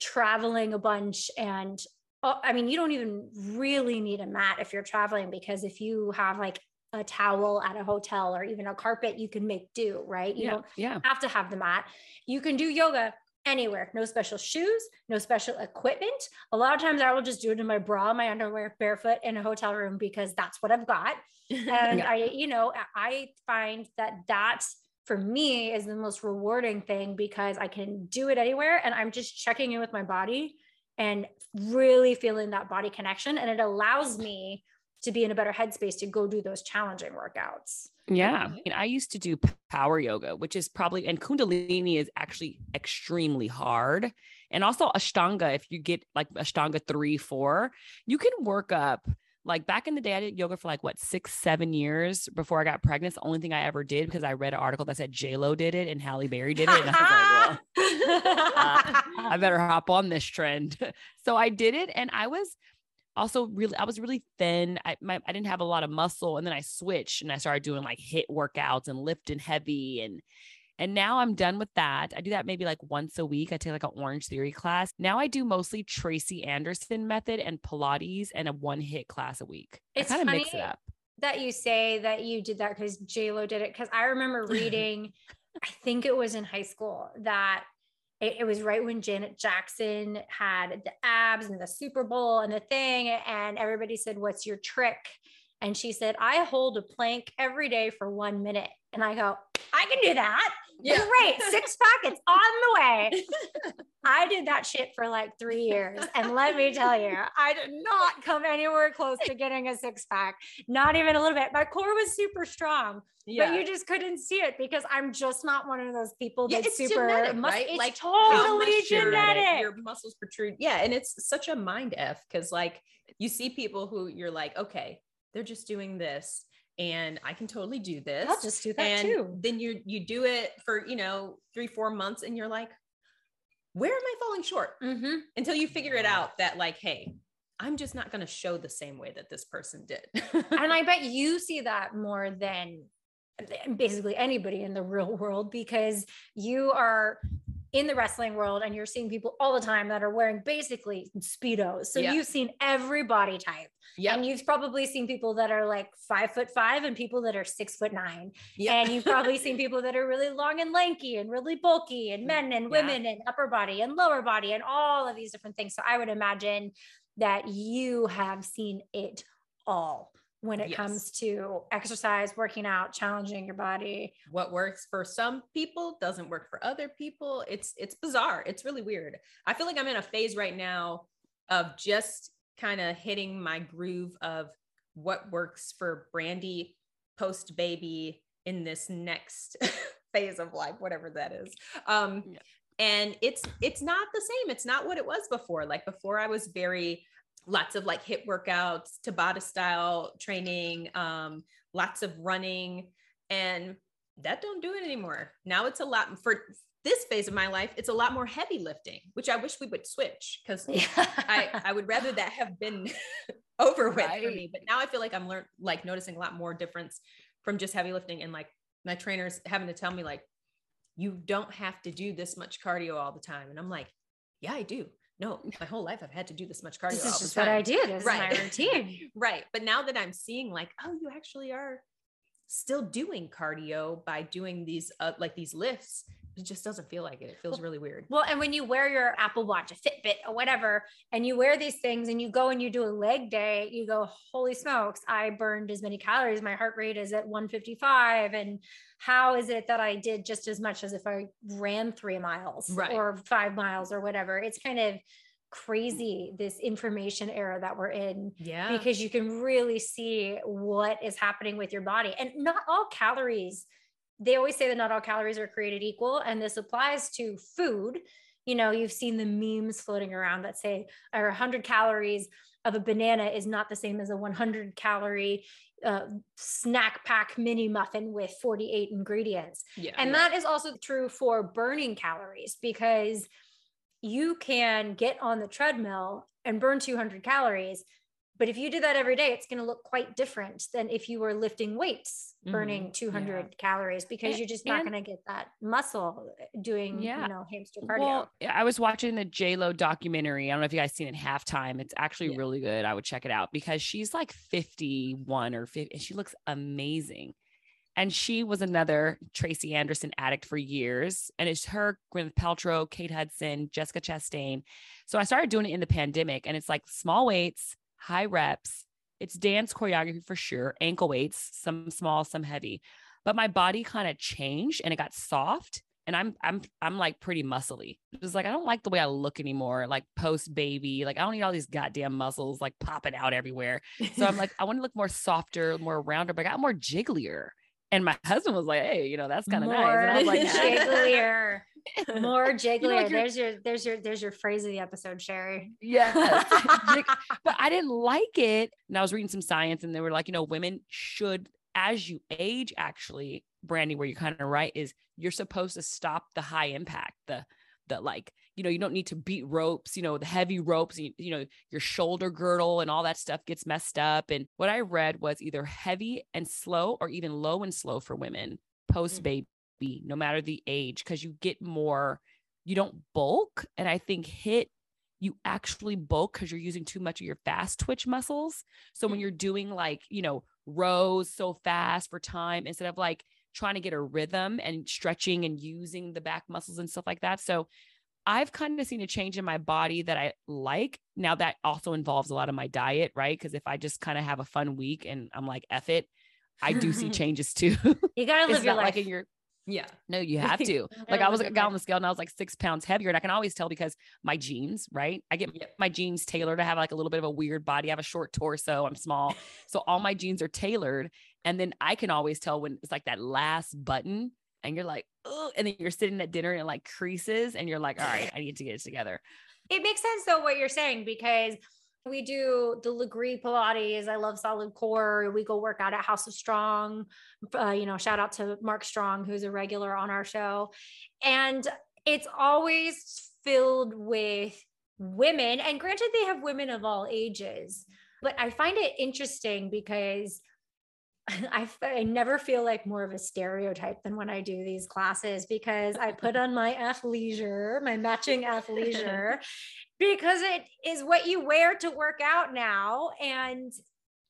Speaker 3: traveling a bunch and oh, I mean, you don't even really need a mat if you're traveling because if you have like a towel at a hotel or even a carpet, you can make do, right? You
Speaker 2: Yeah.
Speaker 3: don't
Speaker 2: Yeah.
Speaker 3: have to have the mat. You can do yoga anywhere, no special shoes, no special equipment. A lot of times I will just do it in my bra, my underwear, barefoot in a hotel room because that's what I've got. (laughs) And
Speaker 2: Yeah.
Speaker 3: I, you know, I find that that for me is the most rewarding thing because I can do it anywhere and I'm just checking in with my body and really feeling that body connection. And it allows me to be in a better headspace to go do those challenging workouts.
Speaker 2: Yeah.
Speaker 4: Mm-hmm.
Speaker 2: I, mean, I used to do power yoga, which is probably, and Kundalini is actually extremely hard. And also Ashtanga, if you get like Ashtanga three, four, you can work up. Like back in the day, I did yoga for like what, six, seven years before I got pregnant. It's the only thing I ever did because I read an article that said J-Lo did it and Halle Berry did it. And I was like, well, (laughs) uh, I better hop on this trend. (laughs) so I did it and I was also really I was really thin. I my, I didn't have a lot of muscle and then I switched and I started doing like HIIT workouts and lifting heavy and and now I'm done with that. I do that maybe like once a week. I take like an Orange Theory class. Now I do mostly Tracy Anderson method and Pilates and a one HIIT class a week.
Speaker 3: It's
Speaker 2: kind of mix it up.
Speaker 3: that you say that you did that because Lo did it. Because I remember (laughs) reading, I think it was in high school that it, it was right when Janet Jackson had the abs and the Super Bowl and the thing, and everybody said, "What's your trick?" And she said, "I hold a plank every day for one minute." And I go, "I can do that."
Speaker 4: Yeah.
Speaker 3: Great. Six (laughs) pack, it's on the way. (laughs) I did that shit for like three years. And let me tell you, I did not come anywhere close to getting a six pack. Not even a little bit. My core was super strong, but you just couldn't see it because I'm just not one of those people
Speaker 4: Yeah,
Speaker 3: that's
Speaker 4: it's
Speaker 3: super
Speaker 4: genetic,
Speaker 3: mus-
Speaker 4: right?
Speaker 3: It's
Speaker 4: Like,
Speaker 3: totally
Speaker 4: it,
Speaker 3: genetic.
Speaker 4: Your muscles protrude. Yeah. And it's such a mind F because like you see people who you're like, okay, they're just doing this and I can totally do this.
Speaker 3: I'll just do that
Speaker 4: and
Speaker 3: too.
Speaker 4: then you you do it for, you know, three, four months and you're like, where am I falling short?
Speaker 3: Mm-hmm.
Speaker 4: Until you figure it out that like, hey, I'm just not going to show the same way that this person did.
Speaker 3: and I (laughs) bet you see that more than than basically anybody in the real world because you are in the wrestling world and you're seeing people all the time that are wearing basically speedos. So
Speaker 4: Yeah.
Speaker 3: you've seen every body type,
Speaker 4: yeah.
Speaker 3: and you've probably seen people that are like five foot five and people that are six foot nine,
Speaker 4: Yeah.
Speaker 3: and you've probably (laughs) seen people that are really long and lanky and really bulky, and men and
Speaker 4: Yeah.
Speaker 3: women and upper body and lower body and all of these different things. So I would imagine that you have seen it all when it
Speaker 4: Yes.
Speaker 3: comes to exercise, working out, challenging your body.
Speaker 4: what works for some people doesn't work for other people it's it's bizarre it's really weird i feel like i'm in a phase right now of just kind of hitting my groove of what works for brandi post baby in this next (laughs) phase of life whatever that is um
Speaker 2: Yeah.
Speaker 4: and it's it's not the same it's not what it was before like before i was very lots of like HIIT workouts tabata style training um lots of running and that don't do it anymore now it's a lot for this phase of my life it's a lot more heavy lifting which i wish we would switch because I, I would rather that have been (laughs) over with for me. But now I feel like I'm learn like noticing a lot more difference from just heavy lifting and like my trainers having to tell me like, you don't have to do this much cardio all the time. And I'm like, yeah, I do. No, my whole life I've had to do this much cardio.
Speaker 3: this is
Speaker 4: the
Speaker 3: just what I do. This
Speaker 4: Right.
Speaker 3: is my (laughs) routine.
Speaker 4: right. But now that I'm seeing like, oh, you actually are still doing cardio by doing these uh, like these lifts, it just doesn't feel like it. It feels really weird.
Speaker 3: Well, and when you wear your Apple Watch, a Fitbit, or whatever, and you wear these things and you go and you do a leg day, you go, holy smokes, I burned as many calories. My heart rate is at 155. And how is it that I did just as much as if I ran three miles
Speaker 4: Right.
Speaker 3: or five miles or whatever? It's kind of crazy, this information era that we're in.
Speaker 4: Yeah.
Speaker 3: because you can really see what is happening with your body. And not all calories, they always say that not all calories are created equal. And this applies to food. You know, you've seen the memes floating around that say, or 100 calories of a banana is not the same as a 100 calorie uh, snack pack mini muffin with 48 ingredients.
Speaker 4: yeah.
Speaker 3: And that is also true for burning calories because you can get on the treadmill and burn 200 calories. But if you do that every day, it's going to look quite different than if you were lifting weights, mm-hmm. burning 200 calories, because
Speaker 2: And-
Speaker 3: you're just not going to get that muscle uh, doing,
Speaker 2: Yeah.
Speaker 3: you know, hamster cardio.
Speaker 2: Well, I was watching the J Lo documentary. I don't know if you guys seen it halftime. It's actually
Speaker 4: Yeah.
Speaker 2: really good. I would check it out because she's like 51 or 50 and she looks amazing. And she was another Tracy Anderson addict for years. And it's her, Gwyneth Paltrow, Kate Hudson, Jessica Chastain. So I started doing it in the pandemic and it's like small weights, high reps. It's dance choreography for sure, ankle weights, some small, some heavy. But my body kind of changed and it got soft and I'm I'm I'm like pretty muscly. It's like I don't like the way I look anymore, like post baby. Like I don't need all these goddamn muscles like popping out everywhere. So I'm like, I want to look more softer, more rounder, but I got more jigglier. And my (laughs) husband was like, "Hey, you know that's kind of nice." And I was like,
Speaker 3: jigglier, more (laughs) jigglier.
Speaker 2: you're-
Speaker 3: there's your, there's your, there's your phrase of the episode, Sheri.
Speaker 2: "Yes." (laughs) Jig- but I didn't like it. And I was reading some science, and they were like, you know, women should, as you age, actually, Brandi, where you're kind of right, is you're supposed to stop the high impact, the the like, you know, you don't need to beat ropes, you know, the heavy ropes, you, you know, your shoulder girdle and all that stuff gets messed up. And what I read was either heavy and slow or even low and slow for women post mm-hmm. baby, no matter the age, because you get more, you don't bulk. And I think hit you actually bulk because you're using too much of your fast twitch muscles. So when mm. you're doing like, you know, rows so fast for time instead of like trying to get a rhythm and stretching and using the back muscles and stuff like that. So I've kind of seen a change in my body that I like. Now that also involves a lot of my diet, right? Because if I just kind of have a fun week and I'm like, F it, I do see (laughs) changes too.
Speaker 3: You got to (laughs)
Speaker 2: it's
Speaker 3: live your life.
Speaker 2: like in your
Speaker 4: Yeah.
Speaker 2: No, you have (laughs) to. like I was I
Speaker 3: at
Speaker 2: got on the scale and I was like six pounds heavier. And I can always tell because my jeans, right? I get
Speaker 4: Yep.
Speaker 2: my jeans tailored. I have like a little bit of a weird body. I have a short torso. I'm small. (laughs) so all my jeans are tailored. And then I can always tell when it's like that last button and you're like, oh, and then you're sitting at dinner and it like creases and you're like, all right, (laughs) I need to get it together.
Speaker 3: It makes sense though what you're saying because we do the Lagree Pilates. I love solid core. We go work out at House of Strong. Uh, you know, shout out to Mark Strong, who's a regular on our show. And it's always filled with women. And granted, they have women of all ages, but I find it interesting because (laughs) I, I never feel like more of a stereotype than when I do these classes because I put on my athleisure, my matching (laughs) athleisure, because it is what you wear to work out now. And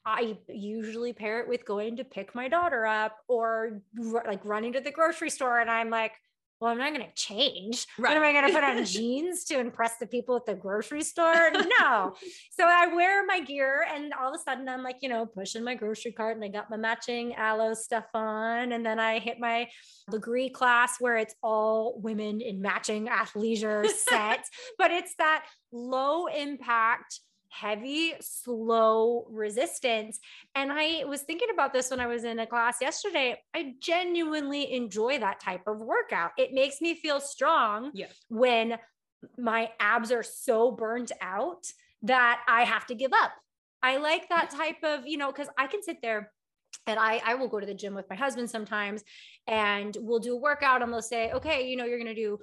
Speaker 3: I usually pair it with going to pick my daughter up or like running to the grocery store. And I'm like, well, I'm not going to change. What am I going to put on (laughs) jeans to impress the people at the grocery store? No. (laughs) so I wear my gear and all of a sudden I'm like, you know, pushing my grocery cart and I got my matching Alo stuff on. And then I hit my Lagree class where it's all women in matching athleisure (laughs) sets, but it's that low impact, heavy, slow resistance. And I was thinking about this when I was in a class yesterday. I genuinely enjoy that type of workout. It makes me feel strong
Speaker 4: Yeah.
Speaker 3: when my abs are so burnt out that I have to give up. I like that type of, you know, because I can sit there and I, I will go to the gym with my husband sometimes and we'll do a workout and they'll say, okay, you know, you're going to do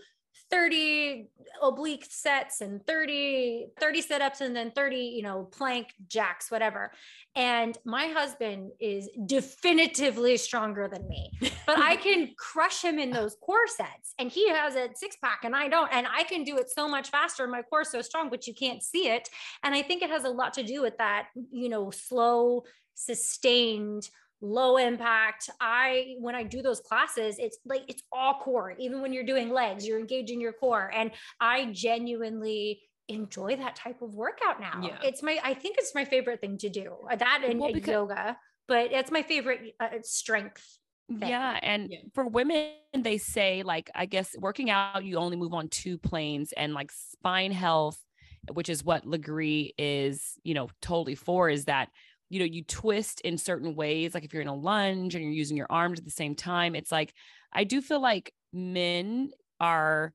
Speaker 3: 30 oblique sets and 30 30 sit-ups and then 30 you know plank jacks whatever. And my husband is definitively stronger than me but i (laughs) can crush him in those core sets and he has a six pack and i don't and i can do it so much faster. My core is so strong but you can't see it. And i think it has a lot to do with that you know slow sustained low impact i when i do those classes it's like it's all core even when you're doing legs you're engaging your core and i genuinely enjoy that type of workout now
Speaker 4: Yeah.
Speaker 3: it's my i think it's my favorite thing to do uh, that and,
Speaker 2: Well, because-
Speaker 3: yoga but it's my favorite uh, strength thing.
Speaker 2: Yeah. And
Speaker 4: Yeah.
Speaker 2: for women, they say, like, I guess working out, you only move on two planes and like spine health, which is what Lagree is, you know, totally for, is that, you know, you twist in certain ways. Like if you're in a lunge and you're using your arms at the same time, it's like, I do feel like men are,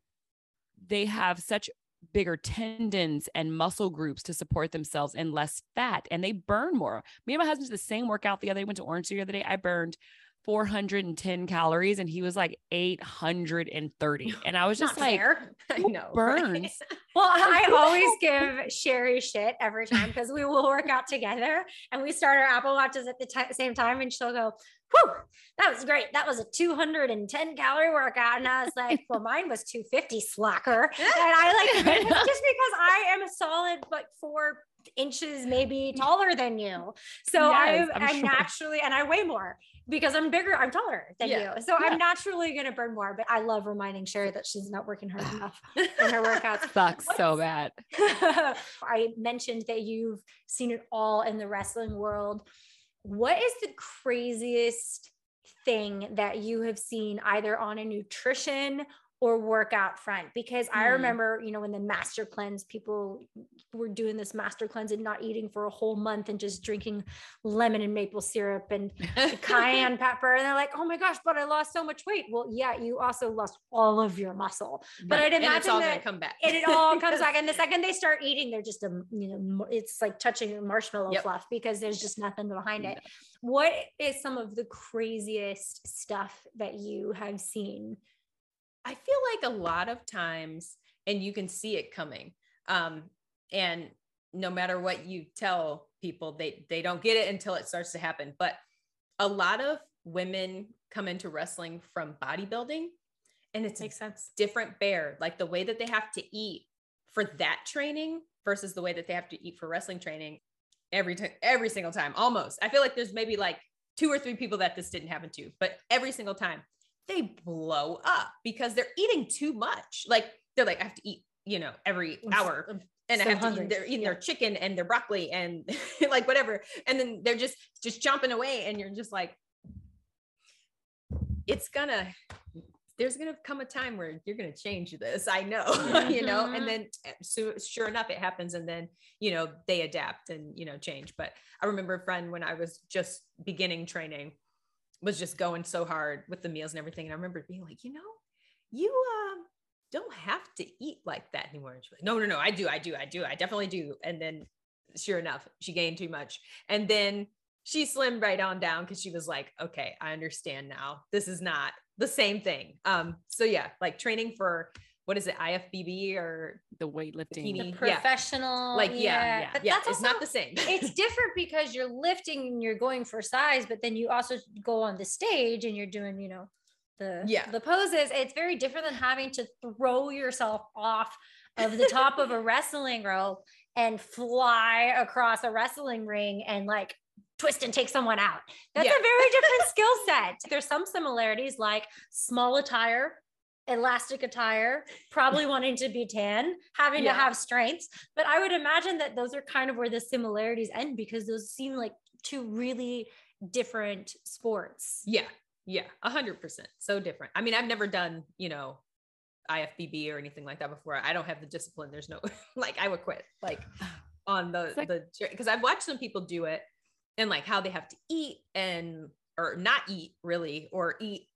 Speaker 2: they have such bigger tendons and muscle groups to support themselves and less fat and they burn more. Me and my husband did the same workout the other day, went to Orange the other day. I burned 410 calories and he was like 830. And I was just
Speaker 3: Not
Speaker 2: like. (laughs)
Speaker 4: I know.
Speaker 2: burns? (laughs)
Speaker 3: Well, I always (laughs) give Sheri shit every time because we will work out together and we start our Apple Watches at the ti- same time, and she'll go, "Whew, that was great. That was a 210 calorie workout." And I was like, "Well, mine was 250, slacker." And I like just because I am a solid like four inches maybe taller than you, so
Speaker 2: Yes,
Speaker 3: I'm,
Speaker 2: I'm
Speaker 3: I'm
Speaker 2: sure.
Speaker 3: naturally and I weigh more because I'm bigger, I'm taller than
Speaker 4: Yeah.
Speaker 3: you. So
Speaker 2: Yeah.
Speaker 3: I'm naturally going to burn more, but I love reminding Sheri that she's not working hard (sighs) enough in her workouts. (laughs)
Speaker 2: Sucks so bad. (laughs)
Speaker 3: I mentioned that you've seen it all in the wrestling world. What is the craziest thing that you have seen either on a nutrition or work out front? Because I
Speaker 4: Hmm.
Speaker 3: remember, you know, when the master cleanse, people were doing this master cleanse and not eating for a whole month and just drinking lemon and maple syrup and (laughs) cayenne pepper. And they're like, oh my gosh, but I lost so much weight. Well, yeah, you also lost all of your muscle. But I'd
Speaker 4: and it's all
Speaker 3: that-
Speaker 4: come back.
Speaker 3: and it all comes back. And the (laughs) second they start eating, they're just a you know it's like touching marshmallow
Speaker 4: Yep.
Speaker 3: fluff because there's just nothing behind it. What is some of the craziest stuff that you have seen?
Speaker 4: I feel like a lot of times, and you can see it coming. Um, and no matter what you tell people, they they don't get it until it starts to happen. But a lot of women come into wrestling from bodybuilding, and it's a
Speaker 3: sense.
Speaker 4: different bear. Like the way that they have to eat for that training versus the way that they have to eat for wrestling training every time, every single time, almost. I feel like there's maybe like two or three people that this didn't happen to, but every single time they blow up because they're eating too much. Like they're like, I have to eat, you know, every hour. And I
Speaker 3: so
Speaker 4: have to eat, they're eating
Speaker 3: Yeah.
Speaker 4: their chicken and their broccoli and (laughs) like whatever. And then they're just just chomping away. And you're just like, it's gonna there's gonna come a time where you're gonna change this. I know, (laughs) you know, and then eh, so sure enough, it happens, and then you know they adapt and you know change. But I remember a friend when I was just beginning training was just going so hard with the meals and everything, and I remember being like, you know, you um don't have to eat like that anymore. And she's like, no, no, no, I do, I do, I do, I definitely do. And then sure enough, she gained too much. And then she slimmed right on down because she was like, okay, I understand now. This is not the same thing. Um, so yeah, like training for what is it, IFBB or
Speaker 2: The weightlifting.
Speaker 4: Bikini.
Speaker 3: The
Speaker 4: Yeah.
Speaker 3: professional.
Speaker 4: like, yeah,
Speaker 2: yeah.
Speaker 3: But
Speaker 4: yeah,
Speaker 3: that's
Speaker 4: it's not the same. (laughs)
Speaker 3: it's different because you're lifting and you're going for size, but then you also go on the stage and you're doing, you know, the
Speaker 4: Yeah.
Speaker 3: the poses. It's very different than having to throw yourself off of the top of a (laughs) wrestling rope and fly across a wrestling ring and like twist and take someone out. That's
Speaker 4: Yeah.
Speaker 3: a very different (laughs) skill set. There's some similarities like small attire, elastic attire, probably (laughs) wanting to be tan, having
Speaker 4: Yeah.
Speaker 3: to have strengths. But I would imagine that those are kind of where the similarities end because those seem like two really different sports.
Speaker 4: Yeah, yeah, a hundred percent. So different. I mean, I've never done, you know, IFBB or anything like that before. I don't have the discipline. There's no (laughs) like I would quit like (sighs) on the
Speaker 2: like-
Speaker 4: the because I've watched some people do it and like how they have to eat and or not eat really or eat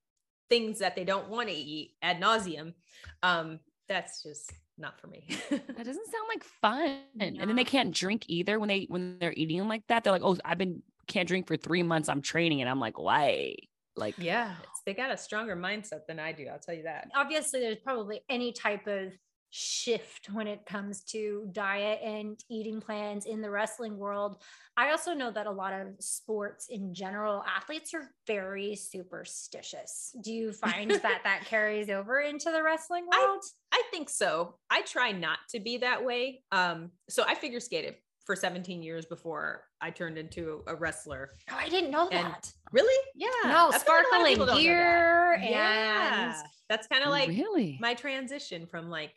Speaker 4: things that they don't want to eat ad nauseum. Um, that's just not for me. (laughs)
Speaker 2: That doesn't sound like fun. And then they can't drink either when they when they're eating like that. They're like, oh, I've been can't drink for three months. I'm training, and I'm like, why? Like,
Speaker 4: yeah, they got a stronger mindset than I do. I'll tell you that.
Speaker 3: Obviously, there's probably any type of shift when it comes to diet and eating plans in the wrestling world. I also know that a lot of sports in general, athletes are very superstitious. Do you (laughs) find that that carries over into the wrestling world?
Speaker 4: I think so. I try not to be that way. Um, so I figure skated for 17 years before I turned into a wrestler.
Speaker 3: Oh, I didn't know
Speaker 4: And-
Speaker 3: that.
Speaker 4: Really? Yeah.
Speaker 3: No,
Speaker 4: I feel like a lot of people
Speaker 3: sparkling
Speaker 4: don't that.
Speaker 3: gear and
Speaker 4: Yeah. That's kind of like
Speaker 2: really?
Speaker 4: my transition from like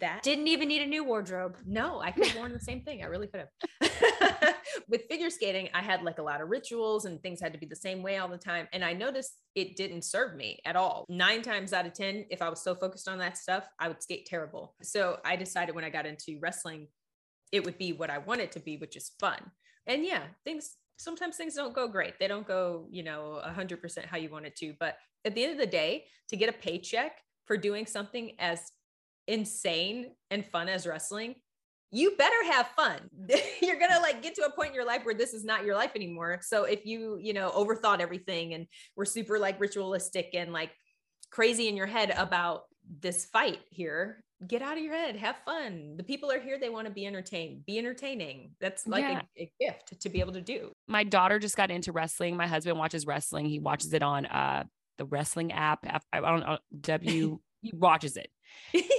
Speaker 4: that.
Speaker 3: didn't even need a new wardrobe.
Speaker 4: no, I could have worn the same thing. I really could have. (laughs) With figure skating, I had like a lot of rituals and things had to be the same way all the time. And I noticed it didn't serve me at all. Nine times out of 10, if I was so focused on that stuff, I would skate terrible. So I decided when I got into wrestling, it would be what I want it to be, which is fun. And yeah, things sometimes things don't go great. They don't go, you know, 100% how you want it to. But at the end of the day, to get a paycheck for doing something as insane and fun as wrestling, you better have fun. (laughs) You're going to like get to a point in your life where this is not your life anymore. So if you, you know, overthought everything and were super like ritualistic and like crazy in your head about this fight here, get out of your head, have fun. The people are here, they want to be entertained. Be entertaining. That's like
Speaker 2: Yeah.
Speaker 4: a, a gift to be able to do.
Speaker 2: my daughter just got into wrestling. My husband watches wrestling. He watches it on uh the wrestling app. I don't know W. (laughs) He watches it,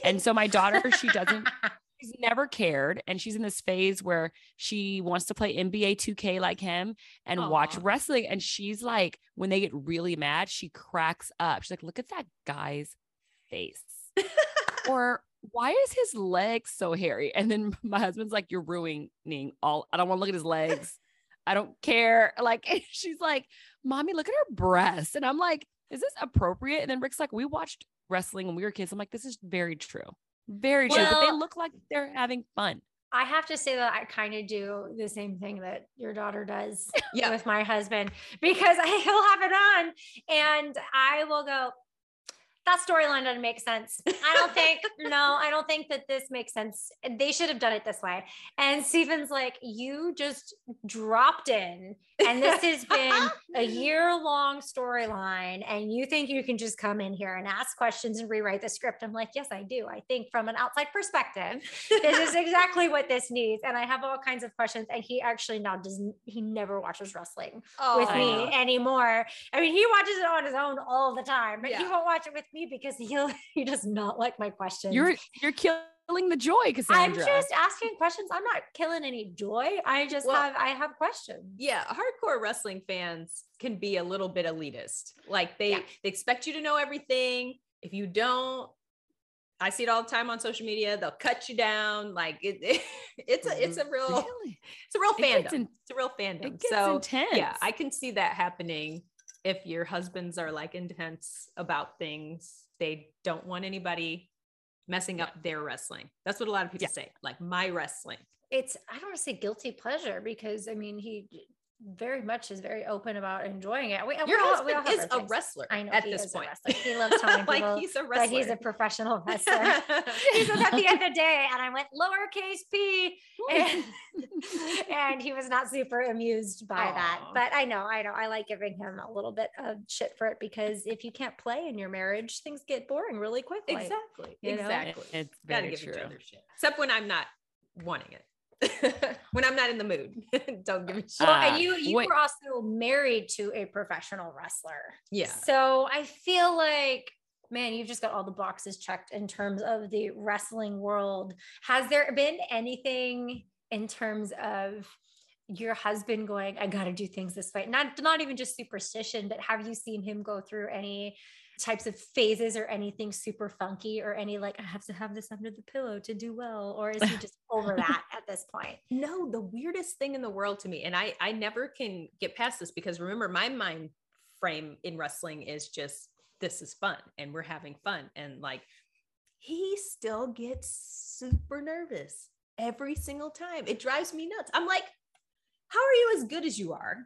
Speaker 2: and so my daughter, she doesn't. (laughs) She's never cared, and she's in this phase where she wants to play NBA 2K like him and watch wrestling. And she's like, when they get really mad, she cracks up. She's like, "Look at that guy's face," (laughs) or why is his leg so hairy? And then (laughs) my husband's like, You're ruining all. I don't want to look at his legs. I don't care. Like, she's like, Mommy, look at her breasts. And I'm like, Is this appropriate? And then Rick's like, We watched wrestling when we were kids. I'm like, This is very true. Very true. but they look like they're having fun.
Speaker 3: I have to say that I kind of do the same thing that your daughter does (laughs)
Speaker 4: Yeah.
Speaker 3: with my husband because I, (laughs) he'll have it on and I will go, that storyline doesn't make sense. I don't think, (laughs) no, I don't think that this makes sense. They should have done it this way. And Stephen's like, you just dropped in and this has been a (laughs) year long storyline. And you think you can just come in here and ask questions and rewrite the script. I'm like, yes, I do. I think from an outside perspective, this is exactly what this needs. And I have all kinds of questions. And he actually now doesn't, he never watches wrestling oh, with
Speaker 2: I
Speaker 3: me anymore. I mean, he watches it on his own all the time, but he won't watch it with me because he'll, (laughs) he does not like my questions.
Speaker 2: You're you're killing the joy,
Speaker 3: because
Speaker 2: I'm
Speaker 3: just asking questions. I'm not killing any joy. I just
Speaker 4: Well,
Speaker 3: have, I have questions.
Speaker 4: yeah hardcore wrestling fans can be a little bit elitist like they
Speaker 3: Yeah.
Speaker 4: they expect you to know everything if you don't i see it all the time on social media they'll cut you down like it, (laughs) it's a it's a real
Speaker 2: Really?
Speaker 4: it's a real
Speaker 2: It
Speaker 4: fandom
Speaker 2: in-
Speaker 4: it's a real fandom
Speaker 2: It gets
Speaker 4: so
Speaker 2: intense.
Speaker 4: yeah i can see that happening if your husbands are like intense about things, they don't want anybody messing up their wrestling. That's what a lot of people
Speaker 2: Yeah.
Speaker 4: say, like my wrestling.
Speaker 3: It's I don't want to say guilty pleasure because I mean he very much is very open about enjoying it. We,
Speaker 4: Your
Speaker 3: we all- we
Speaker 4: husband
Speaker 3: all
Speaker 4: is a wrestler
Speaker 3: I know
Speaker 4: at this point.
Speaker 3: He loves (laughs) telling people
Speaker 4: like he's a wrestler.
Speaker 3: that he's a professional (laughs) wrestler. he says at the end of the day, and I went lowercase p, (laughs) and, and he was not super amused by that. But I know, I know, I like giving him a little bit of shit for it because if you can't play in your marriage, things get boring really quickly.
Speaker 4: exactly.
Speaker 3: you know?
Speaker 4: Exactly.
Speaker 2: It's
Speaker 4: Gotta
Speaker 2: very
Speaker 4: give
Speaker 2: true.
Speaker 4: each other shit. Except when I'm not wanting it. (laughs) when I'm not in the mood. (laughs) don't give me shit.
Speaker 3: Well,
Speaker 2: Ah,
Speaker 3: and you you
Speaker 2: wait.
Speaker 3: were also married to a professional wrestler.
Speaker 4: yeah.
Speaker 3: So I feel like, man, you've just got all the boxes checked in terms of the wrestling world. Has there been anything in terms of your husband going, I got to do things this way? Not, not even just superstition, but have you seen him go through any types of phases or anything super funky or any like, I have to have this under the pillow to do well? Or is he just (laughs) over that at this point?
Speaker 4: No, the weirdest thing in the world to me, and I I never can get past this because remember my mind frame in wrestling is just this is fun and we're having fun and like he still gets super nervous every single time. It drives me nuts. I'm like, how are you as good as you are?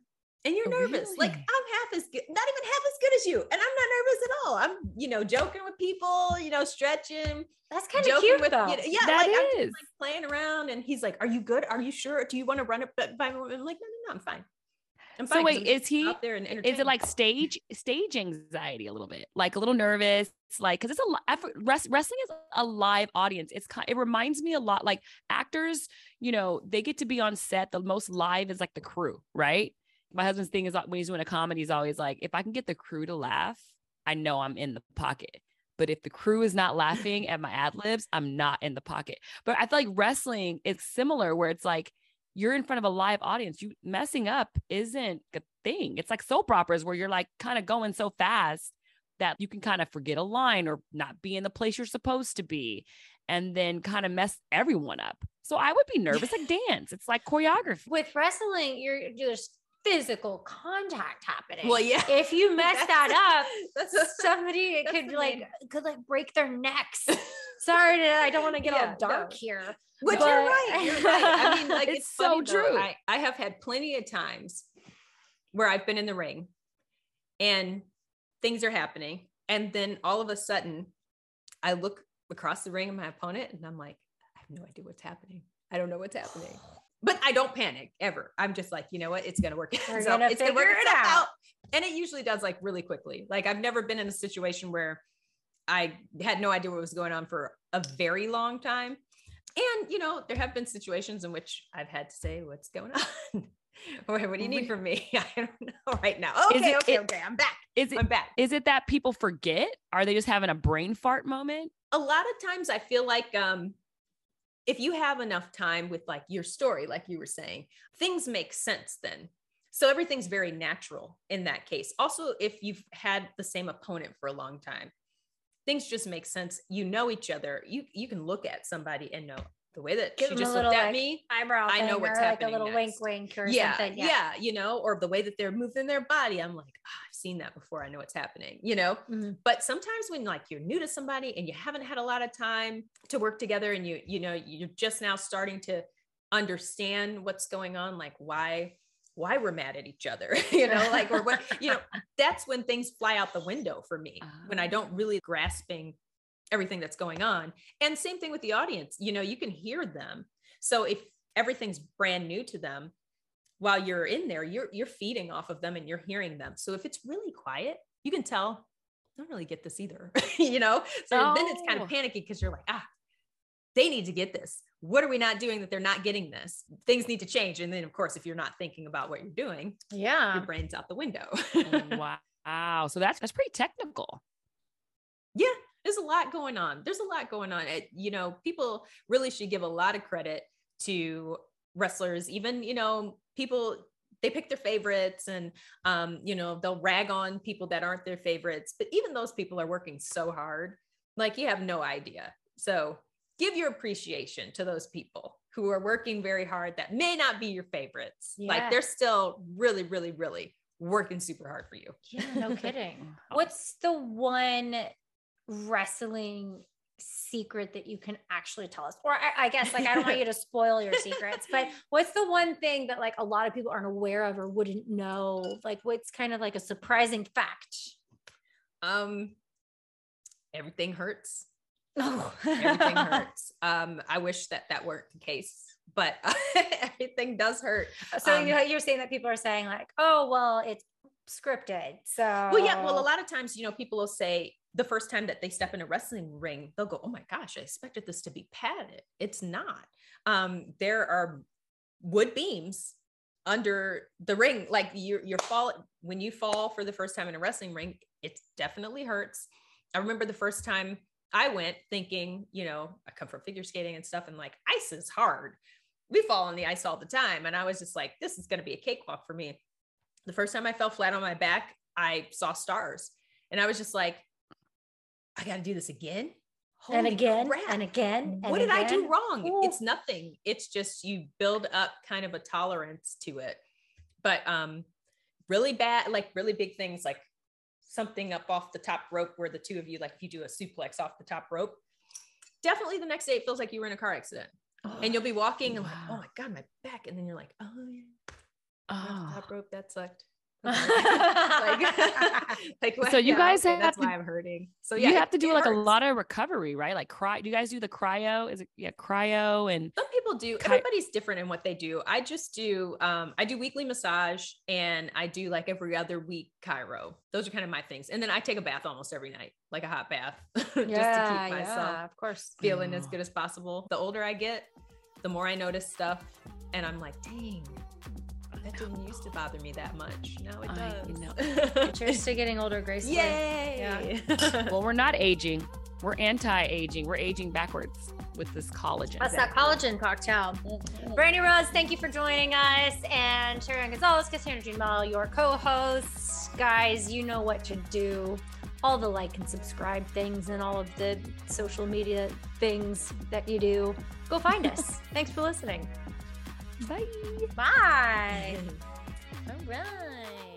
Speaker 4: And you're nervous. Like? I'm half as good, not even half as good as you. And I'm not nervous I'm, you know, joking with people, you know, stretching,
Speaker 3: That's kind of
Speaker 4: joking
Speaker 3: cute
Speaker 4: with
Speaker 3: though.
Speaker 4: you know, yeah,
Speaker 2: That
Speaker 4: like I'm just like playing around and he's like, Are you good? Are you sure? Do you want to run it by by- I'm like, no, no, no, I'm fine. I'm fine. So
Speaker 2: wait, is he-
Speaker 4: out there and
Speaker 2: Is it like stage stage anxiety a little bit, like a little nervous, It's like because it's a li- effort- wrest- wrestling is a live audience. It's kind. It reminds me a lot like actors. You know, they get to be on set. The most live is like the crew, right? My husband's thing is uh, when he's doing a comedy, he's always like, if I can get the crew to laugh, I know I'm in the pocket. But if the crew is not laughing at my ad libs, I'm not in the pocket. But I feel like wrestling is similar, where it's like you're in front of a live audience. You messing up isn't a thing. It's like soap operas where you're like kind of going so fast that you can kind of forget a line or not be in the place you're supposed to be and then kind of mess everyone up. So I would be nervous like dance. It's like choreography.
Speaker 3: with wrestling, you're there's physical contact happening.
Speaker 4: well, yeah.
Speaker 3: if you (laughs) mess that up, (laughs)
Speaker 4: that's a,
Speaker 3: somebody (laughs)
Speaker 4: that's
Speaker 3: could like could like break their necks. Sorry, to, I don't want to get
Speaker 4: Yeah,
Speaker 3: all dark
Speaker 4: no.
Speaker 3: here.
Speaker 4: Which
Speaker 3: But-
Speaker 4: you're right. You're right. I mean, like
Speaker 2: It's
Speaker 4: it's,
Speaker 2: so
Speaker 4: though.
Speaker 2: true.
Speaker 4: I, I have had plenty of times where I've been in the ring and things are happening. And then all of a sudden I look across the ring at my opponent and I'm like, I have no idea what's happening. I don't know what's happening. But I don't panic ever. I'm just like, you know what? It's gonna work
Speaker 3: We're gonna
Speaker 4: It's gonna work
Speaker 3: figure it out.
Speaker 4: out. And it usually does like really quickly. Like I've never been in a situation where I had no idea what was going on for a very long time. And you know, there have been situations in which I've had to say, "What's going on? (laughs) what, what do you need from me? (laughs) I don't know right now." Okay,
Speaker 2: it-
Speaker 4: okay,
Speaker 2: it-
Speaker 4: okay. I'm back.
Speaker 2: Is it
Speaker 4: I'm back.
Speaker 2: is it that people forget? Are they just having a brain fart moment?
Speaker 4: a lot of times I feel like um if you have enough time with like your story, like you were saying, things make sense then. So everything's very natural in that case. Also, if you've had the same opponent for a long time, things just make sense. You know each other. You you can look at somebody and know the way that
Speaker 3: Give
Speaker 4: she just
Speaker 3: little,
Speaker 4: looked at
Speaker 3: like,
Speaker 4: me.
Speaker 3: Eyebrow.
Speaker 4: I know what's
Speaker 3: or like
Speaker 4: happening
Speaker 3: a little
Speaker 4: next.
Speaker 3: wink, wink or
Speaker 4: Yeah,
Speaker 3: something.
Speaker 4: yeah, you know, or the way that they're moving their body. I'm like, "Ah, I've seen that before. I know what's happening, you know.
Speaker 3: Mhm.
Speaker 4: But sometimes when like you're new to somebody and you haven't had a lot of time to work together, and you you know you're just now starting to understand what's going on, like why why we're mad at each other, (laughs) you know, like or what you know. (laughs) That's when things fly out the window for me when I don't really grasping everything that's going on. And same thing with the audience. You know, you can hear them. So if everything's brand new to them, while you're in there, you're you're feeding off of them and you're hearing them. So if it's really quiet, you can tell I don't really get this either. (laughs) you know? So then it's kind
Speaker 2: Oh.
Speaker 4: of panicky because you're like, ah, they need to get this. What are we not doing that they're not getting this? Things need to change. And then of course, if you're not thinking about what you're doing,
Speaker 3: Yeah.
Speaker 4: your brain's out the window. (laughs)
Speaker 2: wow. So that's that's pretty technical.
Speaker 4: yeah there's a lot going on there's a lot going on it, you know people really should give a lot of credit to wrestlers even you know people they pick their favorites and um you know they'll rag on people that aren't their favorites but even those people are working so hard like you have no idea so give your appreciation to those people who are working very hard that may not be your favorites
Speaker 3: Yeah.
Speaker 4: like they're still really really really working super hard for you.
Speaker 3: Yeah, no (laughs) kidding. What's the one wrestling secret that you can actually tell us? Or I, I guess like I don't want you to (laughs) spoil your secrets, but what's the one thing that like a lot of people aren't aware of or wouldn't know? Like what's kind of like a surprising fact?
Speaker 4: Um, everything hurts.
Speaker 3: Oh,
Speaker 4: Everything (laughs) hurts. Um, I wish that that weren't the case, but (laughs) everything does hurt.
Speaker 3: So
Speaker 4: Um,
Speaker 3: you you're saying that people are saying like, oh well, it's scripted. So
Speaker 4: Well, yeah. Well, a lot of times, you know, people will say the first time that they step in a wrestling ring, they'll go, "Oh my gosh, I expected this to be padded. It's not." Um, there are wood beams under the ring. Like you, you're fall when you fall for the first time in a wrestling ring, it definitely hurts. I remember the first time I went thinking, you know, I come from figure skating and stuff, and like ice is hard. We fall on the ice all the time, and I was just like, "This is going to be a cakewalk for me." the first time I fell flat on my back, I saw stars. And I was just like, I got to do this again.
Speaker 3: and again
Speaker 4: crap.
Speaker 3: and again.
Speaker 4: What
Speaker 3: and
Speaker 4: did I do wrong?
Speaker 3: Ooh.
Speaker 4: It's nothing. It's just you build up kind of a tolerance to it. But um really bad, like really big things like something up off the top rope where the two of you, like if you do a suplex off the top rope, definitely the next day it feels like you were in a car accident. And you'll be walking and like, oh my God, my back. And then you're like, oh yeah off
Speaker 2: Oh.
Speaker 4: the top rope that sucked like, (laughs) like
Speaker 2: So you
Speaker 4: yeah,
Speaker 2: guys
Speaker 4: okay,
Speaker 2: have
Speaker 4: that's
Speaker 2: to-
Speaker 4: why i'm hurting so yeah,
Speaker 2: you
Speaker 4: yeah
Speaker 2: have to do
Speaker 4: it
Speaker 2: like a lot of recovery, right? Like cry. Do you guys do the cryo? Is it yeah, cryo and
Speaker 4: some people do
Speaker 2: Ki-
Speaker 4: everybody's different in what they do i just do um i do weekly massage and i do like every other week cryo. those are kind of my things and then i take a bath almost every night like a hot bath (laughs) just to
Speaker 3: yeah,
Speaker 4: keep myself
Speaker 3: yeah, of course.
Speaker 4: feeling as good as possible the older i get the more i notice stuff and i'm like dang that didn't used to bother me that much now it
Speaker 2: I
Speaker 4: does
Speaker 2: know.
Speaker 3: Cheers to getting older gracefully.
Speaker 4: Yay! (laughs)
Speaker 2: well, we're not aging. We're anti-aging. We're aging backwards with this collagen.
Speaker 3: That's that collagen cocktail. Mm-hmm. Brandi Rhodes, thank you for joining us. And Sheri Gonzalez, Cassandra Jean Amell, your co-hosts. Guys, you know what to do. All the like and subscribe things and all of the social media things that you do. Go find us. (laughs) Thanks for listening.
Speaker 2: Bye.
Speaker 3: Bye. (laughs) All right.